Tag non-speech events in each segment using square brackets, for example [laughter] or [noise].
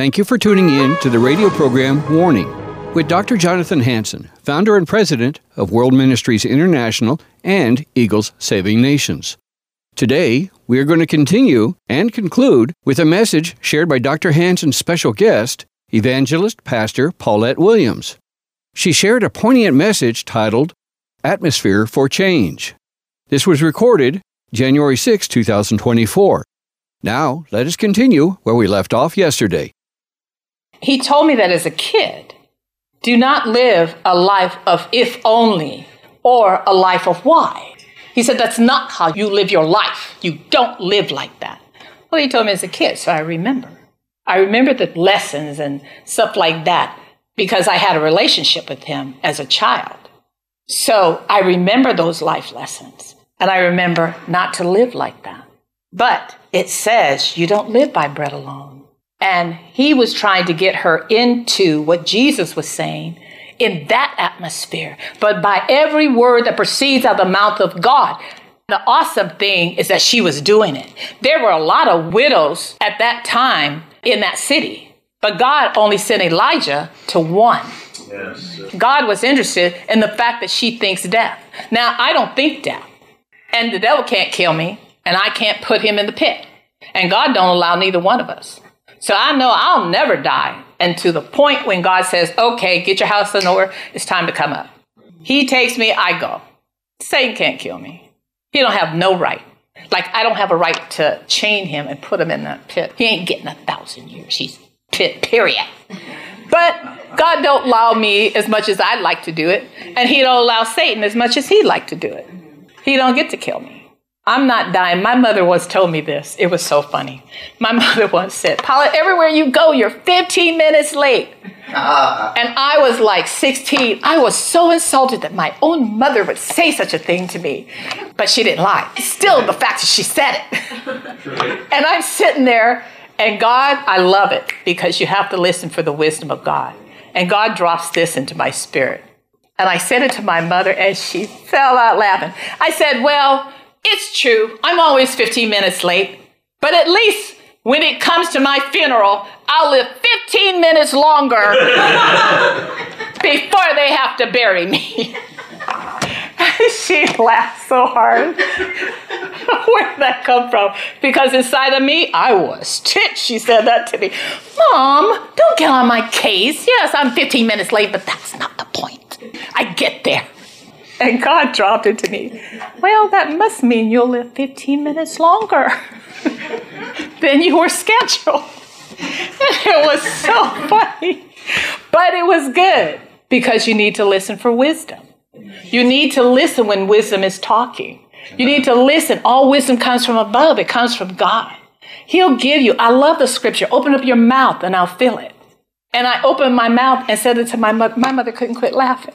Thank you for tuning in to the radio program Warning with Dr. Jonathan Hansen, founder and president of World Ministries International and Eagles Saving Nations. Today, we are going to continue and conclude with a message shared by Dr. Hansen's special guest, evangelist pastor Paulette Williams. She shared a poignant message titled Atmosphere for Change. This was recorded January 6, 2024. Now, let us continue where we left off yesterday. He told me that as a kid. Do not live a life of if only or a life of why. He said, That's not how you live your life. You don't live like that. Well, he told me as a kid, so I remember. I remember the lessons and stuff like that because I had a relationship with him as a child. So I remember those life lessons and I remember not to live like that. But it says you don't live by bread alone. And he was trying to get her into what Jesus was saying in that atmosphere, but by every word that proceeds out of the mouth of God. The awesome thing is that she was doing it. There were a lot of widows at that time in that city, but God only sent Elijah to one. Yes. God was interested in the fact that she thinks death. Now, I don't think death, and the devil can't kill me, and I can't put him in the pit, and God don't allow neither one of us. So I know I'll never die. And to the point when God says, okay, get your house in order, it's time to come up. He takes me, I go. Satan can't kill me. He don't have no right. Like I don't have a right to chain him and put him in that pit. He ain't getting a thousand years. He's pit, period. But God don't allow me as much as I'd like to do it, and He don't allow Satan as much as he'd like to do it. He don't get to kill me. I'm not dying. My mother once told me this. It was so funny. My [laughs] mother once said, Paula, everywhere you go, you're 15 minutes late. Uh, and I was like 16. I was so insulted that my own mother would say such a thing to me. But she didn't lie. Still, the fact that she said it. [laughs] and I'm sitting there, and God, I love it because you have to listen for the wisdom of God. And God drops this into my spirit. And I said it to my mother, and she fell out laughing. I said, Well, it's true, I'm always 15 minutes late, but at least when it comes to my funeral, I'll live 15 minutes longer [laughs] before they have to bury me. [laughs] she laughed so hard. [laughs] Where did that come from? Because inside of me, I was tit. She said that to me. Mom, don't get on my case. Yes, I'm 15 minutes late, but that's not the point. I get there. And God dropped it to me. Well, that must mean you'll live 15 minutes longer [laughs] than you were scheduled. [laughs] it was so funny. But it was good because you need to listen for wisdom. You need to listen when wisdom is talking. You need to listen. All wisdom comes from above, it comes from God. He'll give you. I love the scripture. Open up your mouth and I'll fill it. And I opened my mouth and said it to my mother. My mother couldn't quit laughing.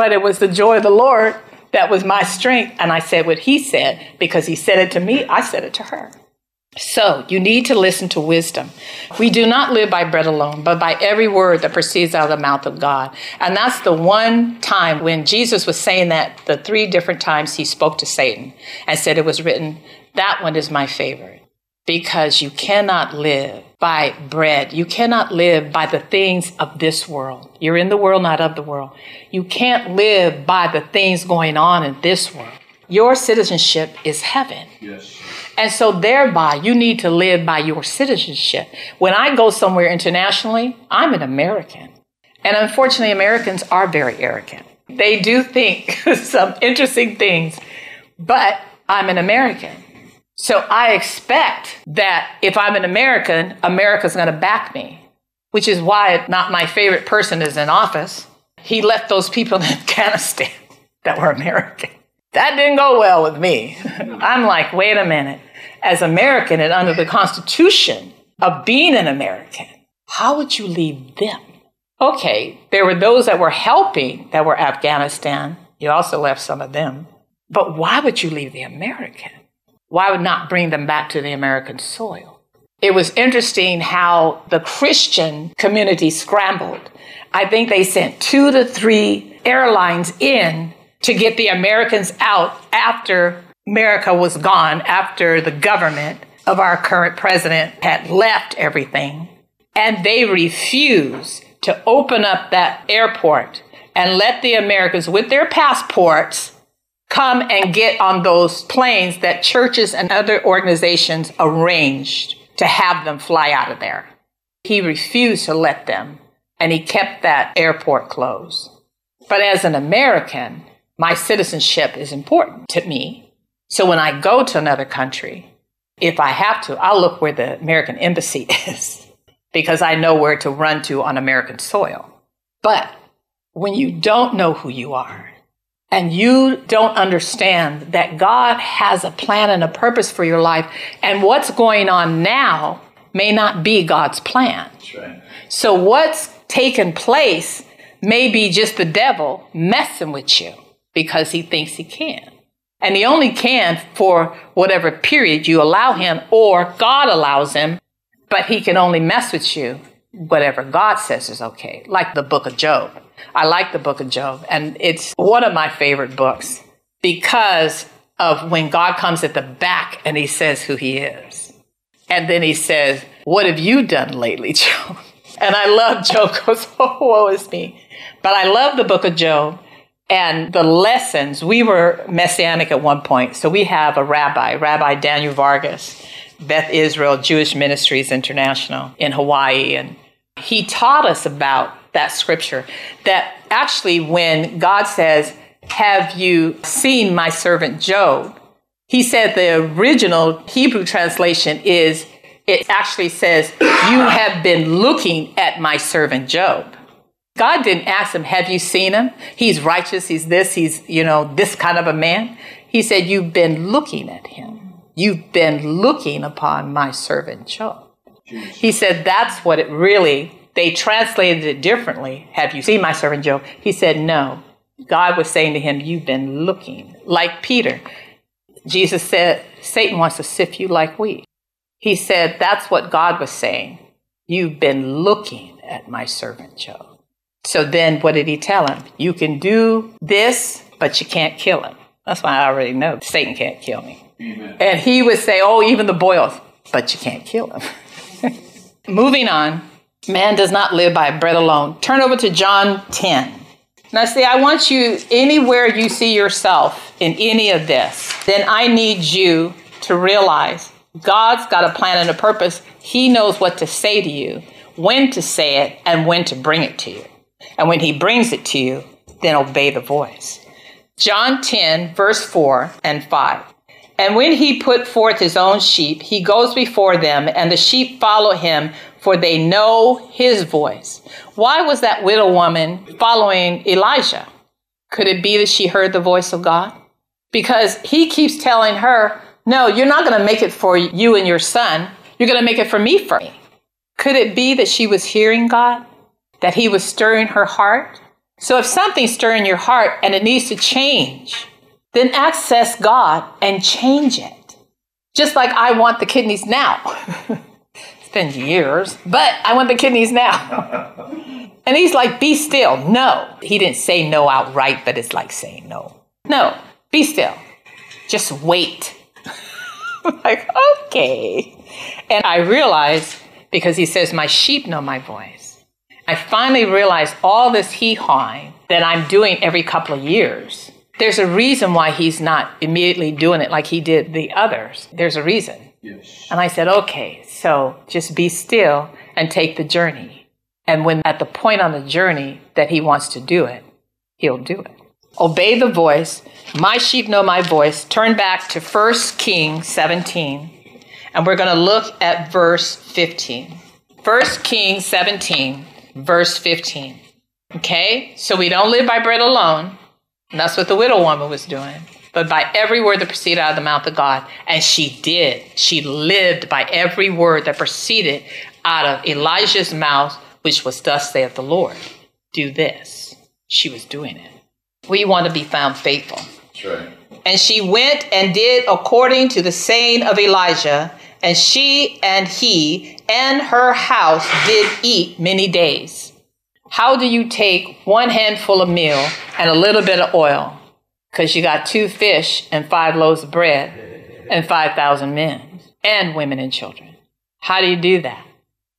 But it was the joy of the Lord that was my strength. And I said what he said because he said it to me, I said it to her. So you need to listen to wisdom. We do not live by bread alone, but by every word that proceeds out of the mouth of God. And that's the one time when Jesus was saying that, the three different times he spoke to Satan and said it was written, that one is my favorite because you cannot live by bread. You cannot live by the things of this world. You're in the world, not of the world. You can't live by the things going on in this world. Your citizenship is heaven. Yes. And so, thereby, you need to live by your citizenship. When I go somewhere internationally, I'm an American. And unfortunately, Americans are very arrogant. They do think [laughs] some interesting things, but I'm an American. So I expect that if I'm an American, America's going to back me, which is why not my favorite person is in office. He left those people in [laughs] Afghanistan that were American. That didn't go well with me. [laughs] I'm like, wait a minute. As American and under the Constitution of being an American, how would you leave them? Okay, there were those that were helping that were Afghanistan. You also left some of them. But why would you leave the American? Why would not bring them back to the American soil? It was interesting how the Christian community scrambled. I think they sent two to three airlines in to get the Americans out after America was gone, after the government of our current president had left everything. And they refused to open up that airport and let the Americans with their passports come and get on those planes that churches and other organizations arranged to have them fly out of there. He refused to let them, and he kept that airport closed. But as an American, my citizenship is important to me. So when I go to another country, if I have to, I'll look where the American embassy [laughs] is because I know where to run to on American soil. But when you don't know who you are and you don't understand that God has a plan and a purpose for your life, and what's going on now may not be God's plan. Right. So, what's taken place may be just the devil messing with you because he thinks he can. And he only can for whatever period you allow him or God allows him, but he can only mess with you whatever God says is okay, like the book of Job. I like the book of Job, and it's one of my favorite books because of when God comes at the back and he says who he is. And then he says, What have you done lately, [laughs] Job? And I love Job goes, [laughs] Oh, woe is me. But I love the book of Job and the lessons. We were messianic at one point, so we have a rabbi, Rabbi Daniel Vargas, Beth Israel Jewish Ministries International in Hawaii. And he taught us about that scripture that actually, when God says, Have you seen my servant Job? He said the original Hebrew translation is, it actually says, You have been looking at my servant Job. God didn't ask him, Have you seen him? He's righteous, he's this, he's, you know, this kind of a man. He said, You've been looking at him. You've been looking upon my servant Job. He said, That's what it really they translated it differently. Have you seen my servant Job? He said, No. God was saying to him, You've been looking. Like Peter. Jesus said, Satan wants to sift you like wheat. He said, That's what God was saying. You've been looking at my servant Job. So then what did he tell him? You can do this, but you can't kill him. That's why I already know Satan can't kill me. Amen. And he would say, Oh, even the boils, but you can't kill him. [laughs] Moving on, Man does not live by bread alone. Turn over to John 10. Now, see, I want you, anywhere you see yourself in any of this, then I need you to realize God's got a plan and a purpose. He knows what to say to you, when to say it, and when to bring it to you. And when He brings it to you, then obey the voice. John 10, verse 4 and 5. And when he put forth his own sheep, he goes before them, and the sheep follow him, for they know his voice. Why was that widow woman following Elijah? Could it be that she heard the voice of God? Because he keeps telling her, No, you're not going to make it for you and your son. You're going to make it for me me. Could it be that she was hearing God? That he was stirring her heart? So if something's stirring your heart and it needs to change, then access God and change it. Just like I want the kidneys now. [laughs] been years, but I want the kidneys now. [laughs] and he's like, be still. No. He didn't say no outright, but it's like saying no. No, be still. Just wait. [laughs] like, okay. And I realized because he says, My sheep know my voice. I finally realized all this hee hawing that I'm doing every couple of years. There's a reason why he's not immediately doing it like he did the others. There's a reason. Yes. And I said, okay, so just be still and take the journey. And when at the point on the journey that he wants to do it, he'll do it. Obey the voice. My sheep know my voice. Turn back to 1 King 17, and we're going to look at verse 15. 1 King 17, verse 15. Okay? So we don't live by bread alone. And that's what the widow woman was doing but by every word that proceeded out of the mouth of God. And she did. She lived by every word that proceeded out of Elijah's mouth, which was, Thus saith the Lord. Do this. She was doing it. We want to be found faithful. And she went and did according to the saying of Elijah, and she and he and her house did eat many days. How do you take one handful of meal and a little bit of oil because you got two fish and five loaves of bread and 5,000 men and women and children. How do you do that?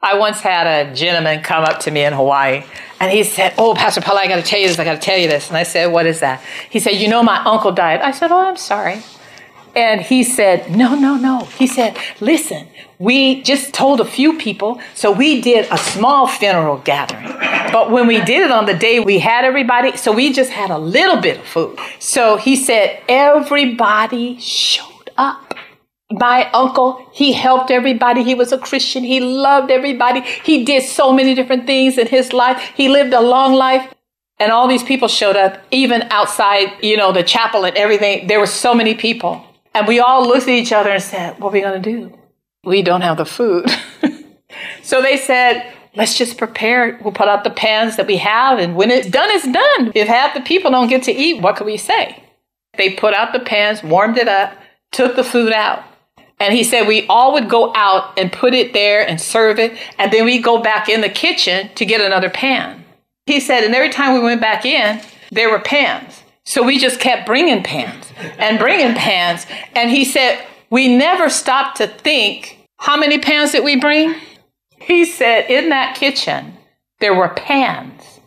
I once had a gentleman come up to me in Hawaii and he said, Oh, Pastor Paula, I got to tell you this. I got to tell you this. And I said, What is that? He said, You know, my uncle died. I said, Oh, I'm sorry. And he said, No, no, no. He said, Listen, we just told a few people, so we did a small funeral gathering. But when we did it on the day we had everybody, so we just had a little bit of food. So he said, Everybody showed up my uncle, he helped everybody. He was a Christian. He loved everybody. He did so many different things in his life. He lived a long life. And all these people showed up, even outside, you know, the chapel and everything. There were so many people. And we all looked at each other and said, What are we going to do? We don't have the food. [laughs] so they said, Let's just prepare. We'll put out the pans that we have. And when it's done, it's done. If half the people don't get to eat, what can we say? They put out the pans, warmed it up, took the food out. And he said we all would go out and put it there and serve it. And then we go back in the kitchen to get another pan. He said, and every time we went back in, there were pans. So we just kept bringing pans and bringing pans. And he said, we never stopped to think, how many pans did we bring? He said, in that kitchen, there were pans.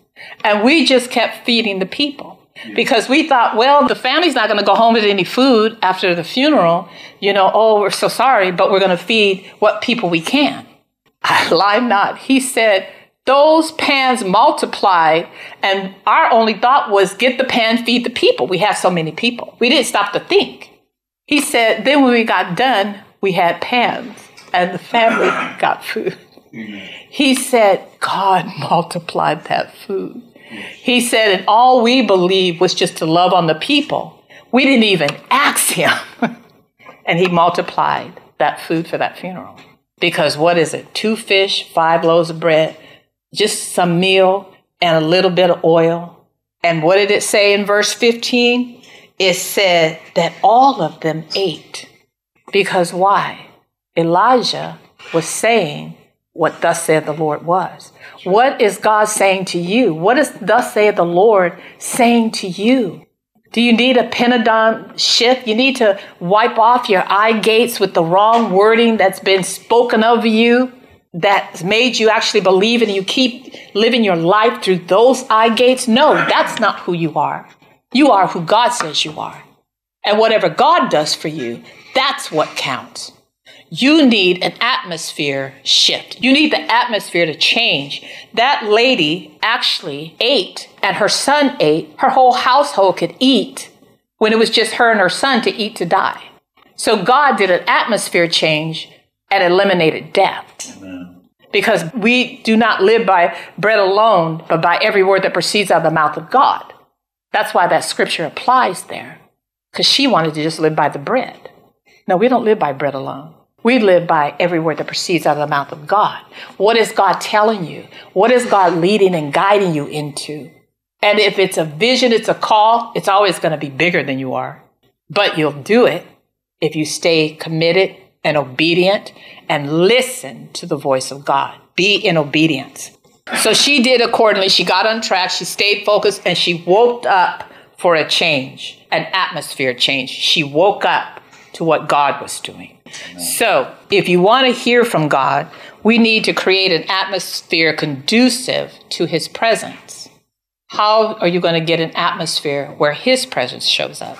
And we just kept feeding the people because we thought, well, the family's not going to go home with any food after the funeral. You know, oh, we're so sorry, but we're going to feed what people we can. I [laughs] lie not. He said, those pans multiplied, and our only thought was get the pan, feed the people. We have so many people. We didn't stop to think. He said, then when we got done, we had pans, and the family [coughs] got food. He said, God [laughs] multiplied that food. He said, and all we believed was just to love on the people. We didn't even ask him. [laughs] and he multiplied that food for that funeral. Because what is it? Two fish, five loaves of bread, just some meal, and a little bit of oil. And what did it say in verse 15? It said that all of them ate. Because why? Elijah was saying what thus said the Lord was. What is God saying to you? What is thus saith the Lord saying to you? Do you need a paradigm shift? You need to wipe off your eye gates with the wrong wording that's been spoken of you that's made you actually believe and you keep living your life through those eye gates? No, that's not who you are. You are who God says you are. And whatever God does for you, that's what counts. You need an atmosphere shift. You need the atmosphere to change. That lady actually ate, and her son ate. Her whole household could eat when it was just her and her son to eat to die. So God did an atmosphere change and eliminated death. Amen. Because we do not live by bread alone, but by every word that proceeds out of the mouth of God. That's why that scripture applies there. Because she wanted to just live by the bread. No, we don't live by bread alone. We live by every word that proceeds out of the mouth of God. What is God telling you? What is God leading and guiding you into? And if it's a vision, it's a call, it's always going to be bigger than you are. But you'll do it if you stay committed and obedient and listen to the voice of God. Be in obedience. So she did accordingly. She got on track, she stayed focused, and she woke up for a change, an atmosphere change. She woke up to what God was doing. So, if you want to hear from God, we need to create an atmosphere conducive to His presence. How are you going to get an atmosphere where His presence shows up?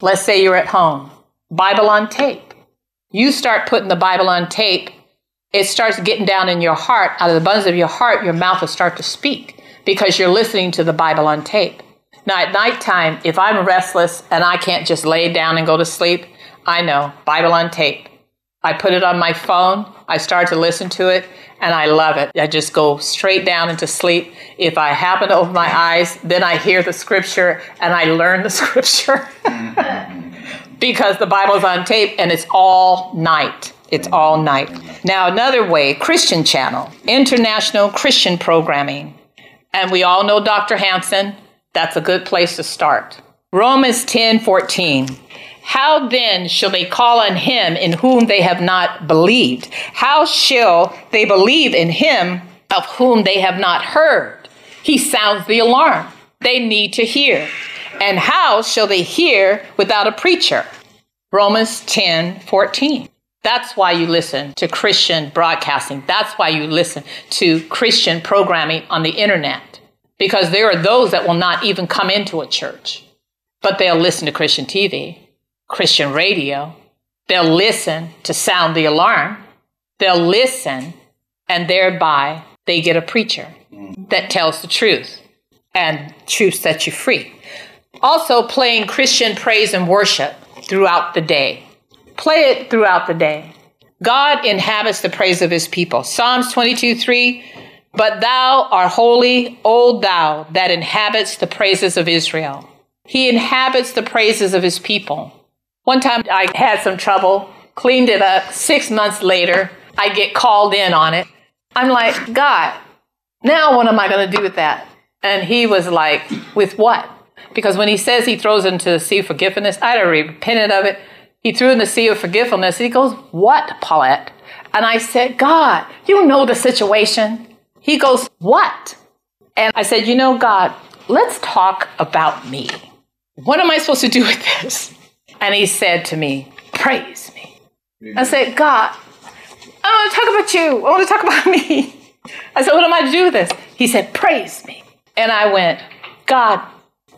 Let's say you're at home, Bible on tape. You start putting the Bible on tape, it starts getting down in your heart. Out of the abundance of your heart, your mouth will start to speak because you're listening to the Bible on tape. Now, at nighttime, if I'm restless and I can't just lay down and go to sleep, I know, Bible on tape. I put it on my phone, I start to listen to it, and I love it. I just go straight down into sleep. If I happen to open my eyes, then I hear the scripture and I learn the [laughs] scripture. Mm-hmm. Because the Bible's on tape and it's all night. It's all night. Now, another way Christian Channel, international Christian programming. And we all know Dr. Hansen. That's a good place to start. Romans 10 14. How then shall they call on him in whom they have not believed? How shall they believe in him of whom they have not heard? He sounds the alarm. They need to hear. And how shall they hear without a preacher? Romans 10 14. That's why you listen to Christian broadcasting. That's why you listen to Christian programming on the internet. Because there are those that will not even come into a church, but they'll listen to Christian TV, Christian radio. They'll listen to sound the alarm. They'll listen, and thereby they get a preacher mm. that tells the truth, and truth sets you free. Also, playing Christian praise and worship throughout the day. Play it throughout the day. God inhabits the praise of his people. Psalms 22 3 But thou art holy, O thou that inhabits the praises of Israel. He inhabits the praises of his people. One time I had some trouble, cleaned it up. Six months later, I get called in on it. I'm like, God, now what am I going to do with that? And he was like, With what? Because when he says he throws into the sea of forgiveness, I'd already repented of it. He threw in the sea of forgetfulness. He goes, What, Paulette? And I said, God, you know the situation. He goes, What? And I said, You know, God, let's talk about me. What am I supposed to do with this? And he said to me, Praise me. I mm-hmm. said, God, I want to talk about you. I want to talk about [laughs] me. I said, What am I to do with this? He said, Praise me. And I went, God,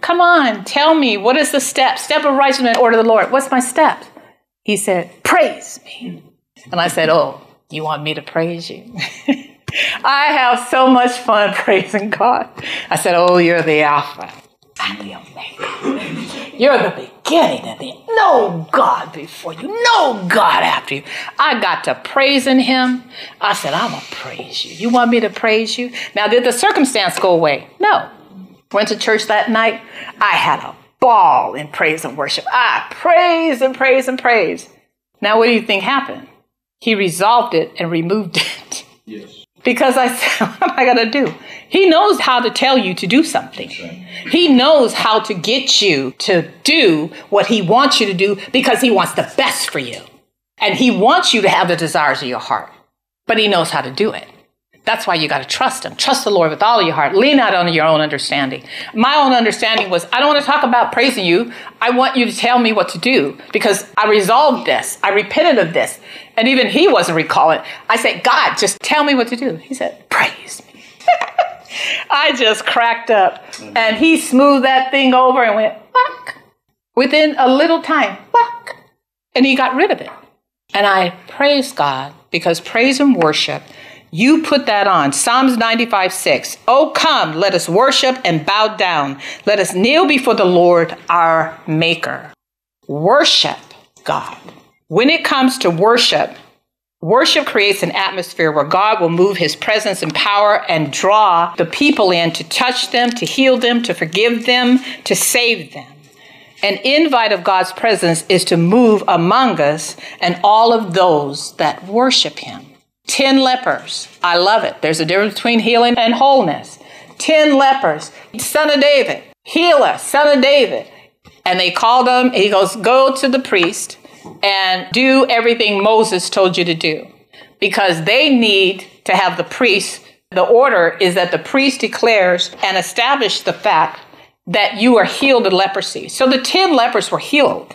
come on, tell me, what is the step? Step of righteousness order of the Lord. What's my step? He said, Praise me. And I said, Oh, you want me to praise you? [laughs] I have so much fun praising God. I said, Oh, you're the Alpha and the Omega. You're the beginning and the no God before you, no God after you. I got to praising Him. I said, I'm gonna praise you. You want me to praise you? Now, did the circumstance go away? No. Went to church that night. I had a ball in praise and worship. I praise and praise and praise. Now, what do you think happened? He resolved it and removed [laughs] it. Yes. Because I said, [laughs] what am I going to do? He knows how to tell you to do something. Right. He knows how to get you to do what he wants you to do because he wants the best for you. And he wants you to have the desires of your heart. But he knows how to do it. That's why you got to trust him. Trust the Lord with all your heart. Lean out on your own understanding. My own understanding was I don't want to talk about praising you. I want you to tell me what to do because I resolved this. I repented of this. And even he wasn't recalling. I said, God, just tell me what to do. He said, praise me. [laughs] I just cracked up. And he smoothed that thing over and went, fuck. Within a little time, fuck. And he got rid of it. And I praise God because praise and worship you put that on. Psalms 95 6. Oh, come, let us worship and bow down. Let us kneel before the Lord our Maker. Worship God. When it comes to worship, worship creates an atmosphere where God will move his presence and power and draw the people in to touch them, to heal them, to forgive them, to save them. An invite of God's presence is to move among us and all of those that worship him. Ten lepers. I love it. There's a difference between healing and wholeness. Ten lepers. Son of David. Healer, son of David. And they called him, he goes, Go to the priest and do everything Moses told you to do. Because they need to have the priest. The order is that the priest declares and establishes the fact that you are healed of leprosy. So the 10 lepers were healed.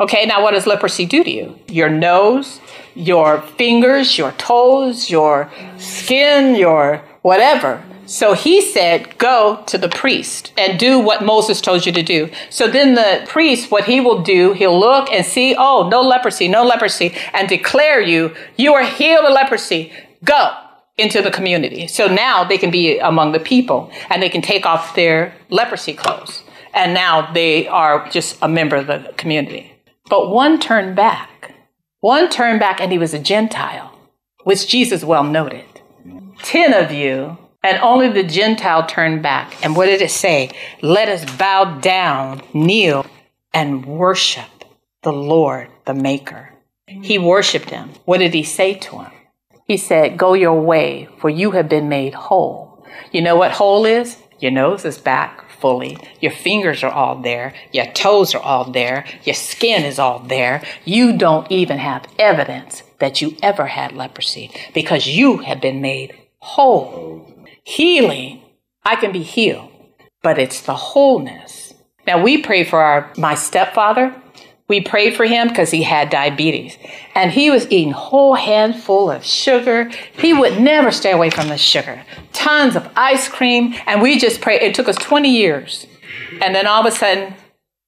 Okay, now what does leprosy do to you? Your nose, your fingers, your toes, your skin, your whatever. So he said, Go to the priest and do what Moses told you to do. So then the priest, what he will do, he'll look and see, Oh, no leprosy, no leprosy, and declare you, You are healed of leprosy. Go into the community. So now they can be among the people and they can take off their leprosy clothes. And now they are just a member of the community. But one turned back one turned back and he was a Gentile, which Jesus well noted. Ten of you, and only the Gentile turned back. And what did it say? Let us bow down, kneel, and worship the Lord, the Maker. He worshiped him. What did he say to him? He said, Go your way, for you have been made whole. You know what whole is? Your nose is back fully. Your fingers are all there. Your toes are all there. Your skin is all there. You don't even have evidence that you ever had leprosy because you have been made whole. Healing, I can be healed, but it's the wholeness. Now we pray for our my stepfather. We prayed for him because he had diabetes. And he was eating whole handful of sugar. He would never stay away from the sugar. Tons of ice cream. And we just prayed. It took us 20 years. And then all of a sudden,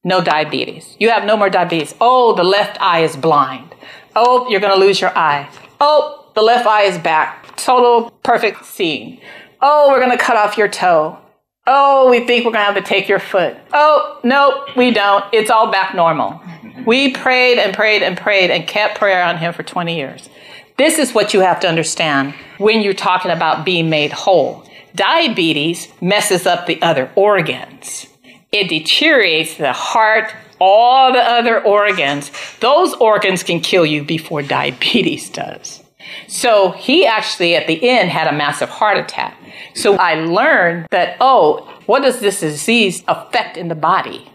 no diabetes. You have no more diabetes. Oh, the left eye is blind. Oh, you're going to lose your eye. Oh, the left eye is back. Total perfect seeing. Oh, we're going to cut off your toe. Oh, we think we're going to have to take your foot. Oh, no, we don't. It's all back normal. We prayed and prayed and prayed and kept prayer on him for 20 years. This is what you have to understand when you're talking about being made whole. Diabetes messes up the other organs. It deteriorates the heart, all the other organs. Those organs can kill you before [laughs] diabetes does. So he actually, at the end, had a massive heart attack. So I learned that, oh, what does this disease affect in the body?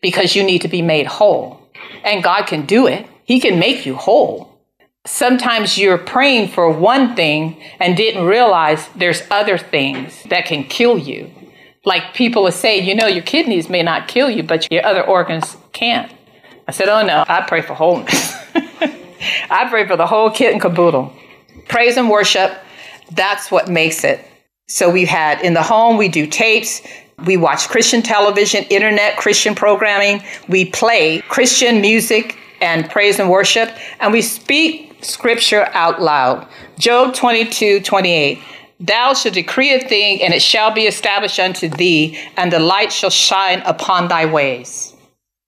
Because you need to be made whole. And God can do it, He can make you whole. Sometimes you're praying for one thing and didn't realize there's other things that can kill you. Like people will say, you know, your kidneys may not kill you, but your other organs can't. I said, oh no, I pray for wholeness. [laughs] I pray for the whole kit and caboodle. Praise and worship, that's what makes it. So we had in the home, we do tapes, we watch Christian television, internet Christian programming, we play Christian music and praise and worship, and we speak scripture out loud. Job 22 28. Thou shalt decree a thing, and it shall be established unto thee, and the light shall shine upon thy ways.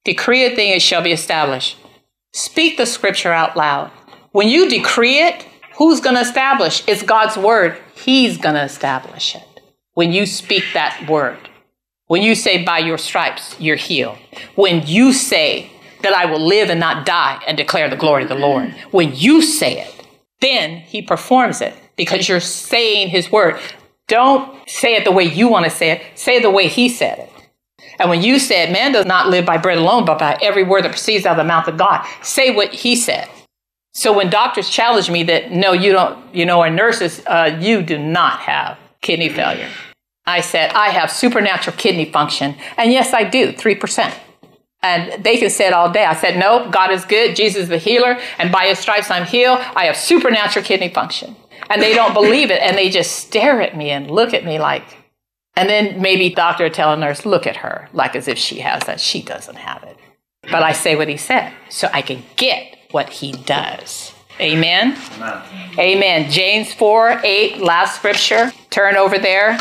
Decree a thing, it shall be established. Speak the scripture out loud. When you decree it, who's going to establish? It's God's word. He's going to establish it. When you speak that word. When you say, by your stripes, you're healed. When you say that I will live and not die and declare the glory of the Lord. When you say it, then he performs it because you're saying his word. Don't say it the way you want to say it. Say it the way he said it. And when you said, man does not live by bread alone, but by every word that proceeds out of the mouth of God, say what he said. So when doctors challenge me that, no, you don't, you know, or nurses, uh, you do not have kidney failure. I said, I have supernatural kidney function. And yes, I do, 3%. And they can say it all day. I said, no, God is good. Jesus is the healer. And by his stripes, I'm healed. I have supernatural kidney function. And they don't believe it. And they just stare at me and look at me like, and then maybe doctor tell a nurse, look at her, like as if she has that. She doesn't have it. But I say what he said so I can get what he does. Amen? Amen. Amen. James 4 8, last scripture. Turn over there.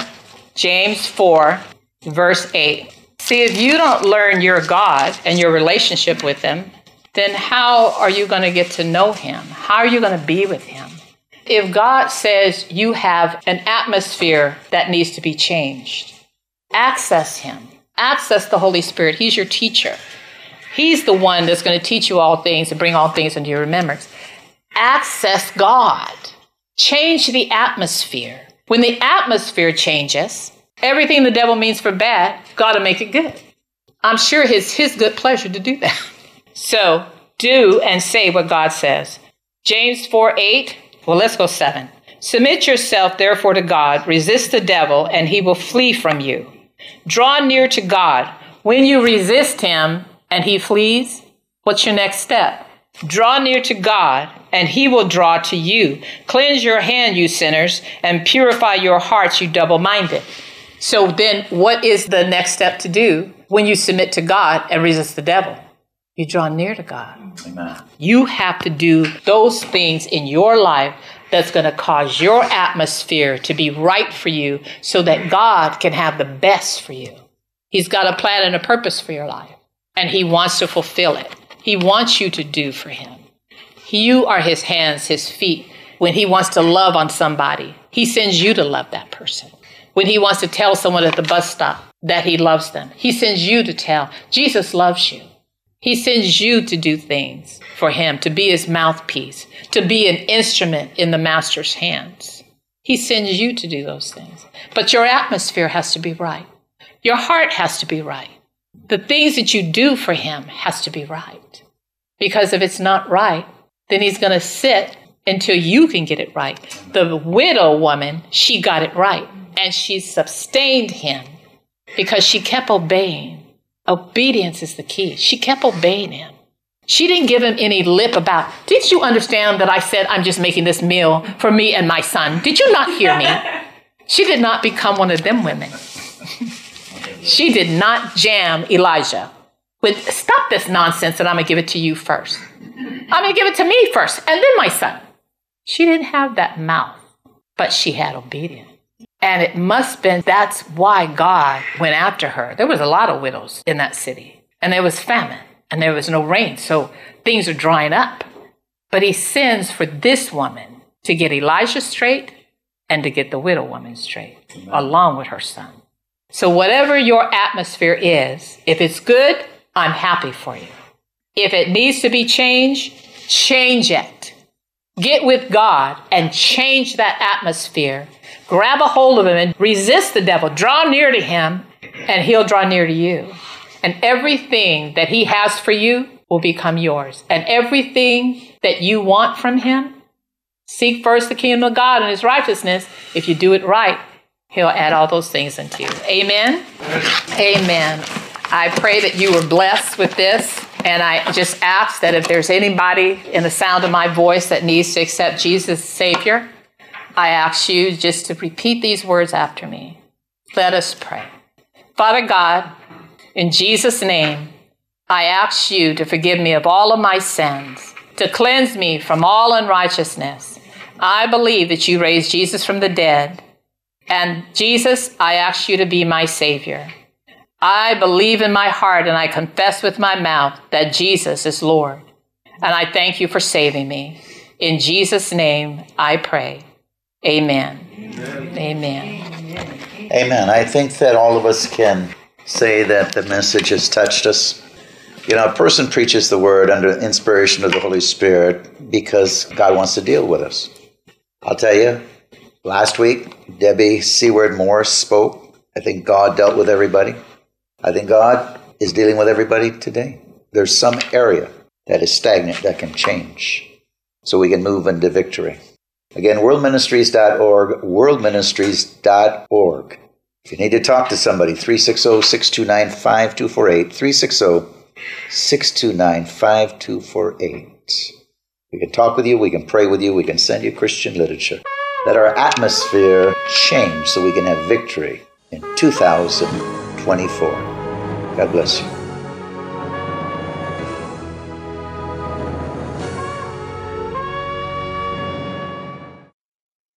James 4, verse 8. See, if you don't learn your God and your relationship with Him, then how are you going to get to know Him? How are you going to be with Him? If God says you have an atmosphere that needs to be changed, access Him, access the Holy Spirit. He's your teacher. He's the one that's going to teach you all things and bring all things into your remembrance. Access God. Change the atmosphere. When the atmosphere changes, everything the devil means for bad, God will make it good. I'm sure it's his good pleasure to do that. [laughs] So do and say what God says. James 4 8. Well, let's go 7. Submit yourself, therefore, to God. Resist the devil, and he will flee from you. Draw near to God. When you resist him and he flees, what's your next step? Draw near to God, and he will draw to you. Cleanse your hand, you sinners, and purify your hearts, you double minded. So then, what is the next step to do when you submit to God and resist the devil? You draw near to God. Amen. You have to do those things in your life that's going to cause your atmosphere to be right for you so that God can have the best for you. He's got a plan and a purpose for your life, and He wants to fulfill it. He wants you to do for him. You are his hands, his feet. When he wants to love on somebody, he sends you to love that person. When he wants to tell someone at the bus stop that he loves them, he sends you to tell. Jesus loves you. He sends you to do things for him, to be his mouthpiece, to be an instrument in the master's hands. He sends you to do those things. But your atmosphere has to be right. Your heart has to be right. The things that you do for him has to be right. Because if it's not right, then he's going to sit until you can get it right. The widow woman, she got it right. And she sustained him because she kept obeying. Obedience is the key. She kept obeying him. She didn't give him any lip about, did you understand that I said I'm just making this meal for me and my son? Did you not hear me? [laughs] She did not become one of them women. [laughs] she did not jam Elijah with, stop this nonsense and I'm going to give it to you first. I'm going to give it to me first and then my son. She didn't have that mouth, but she had obedience. And it must have been that's why God went after her. There was a lot of widows in that city, and there was famine, and there was no rain, so things are drying up. But he sends for this woman to get Elijah straight and to get the widow woman straight, Amen. along with her son. So, whatever your atmosphere is, if it's good, I'm happy for you. If it needs to be changed, change it. Get with God and change that atmosphere. Grab a hold of Him and resist the devil. Draw near to Him, and He'll draw near to you. And everything that He has for you will become yours. And everything that you want from Him, seek first the kingdom of God and His righteousness. If you do it right, He'll add all those things into you. Amen. Amen. I pray that you were blessed with this. And I just ask that if there's anybody in the sound of my voice that needs to accept Jesus as Savior, I ask you just to repeat these words after me. Let us pray. Father God, in Jesus' name, I ask you to forgive me of all of my sins, to cleanse me from all unrighteousness. I believe that you raised Jesus from the dead. And Jesus, I ask you to be my Savior. I believe in my heart and I confess with my mouth that Jesus is Lord. And I thank you for saving me. In Jesus' name I pray. Amen. Amen. Amen. Amen. I think that all of us can say that the message has touched us. You know, a person preaches the word under inspiration of the Holy Spirit because God wants to deal with us. I'll tell you, last week, Debbie Seward Morris spoke. I think God dealt with everybody. I think God is dealing with everybody today. There's some area that is stagnant that can change so we can move into victory. Again, worldministries.org, worldministries.org. If you need to talk to somebody, 360 629 5248, 360 629 5248. We can talk with you, we can pray with you, we can send you Christian literature. Let our atmosphere change so we can have victory in 2024. God bless you.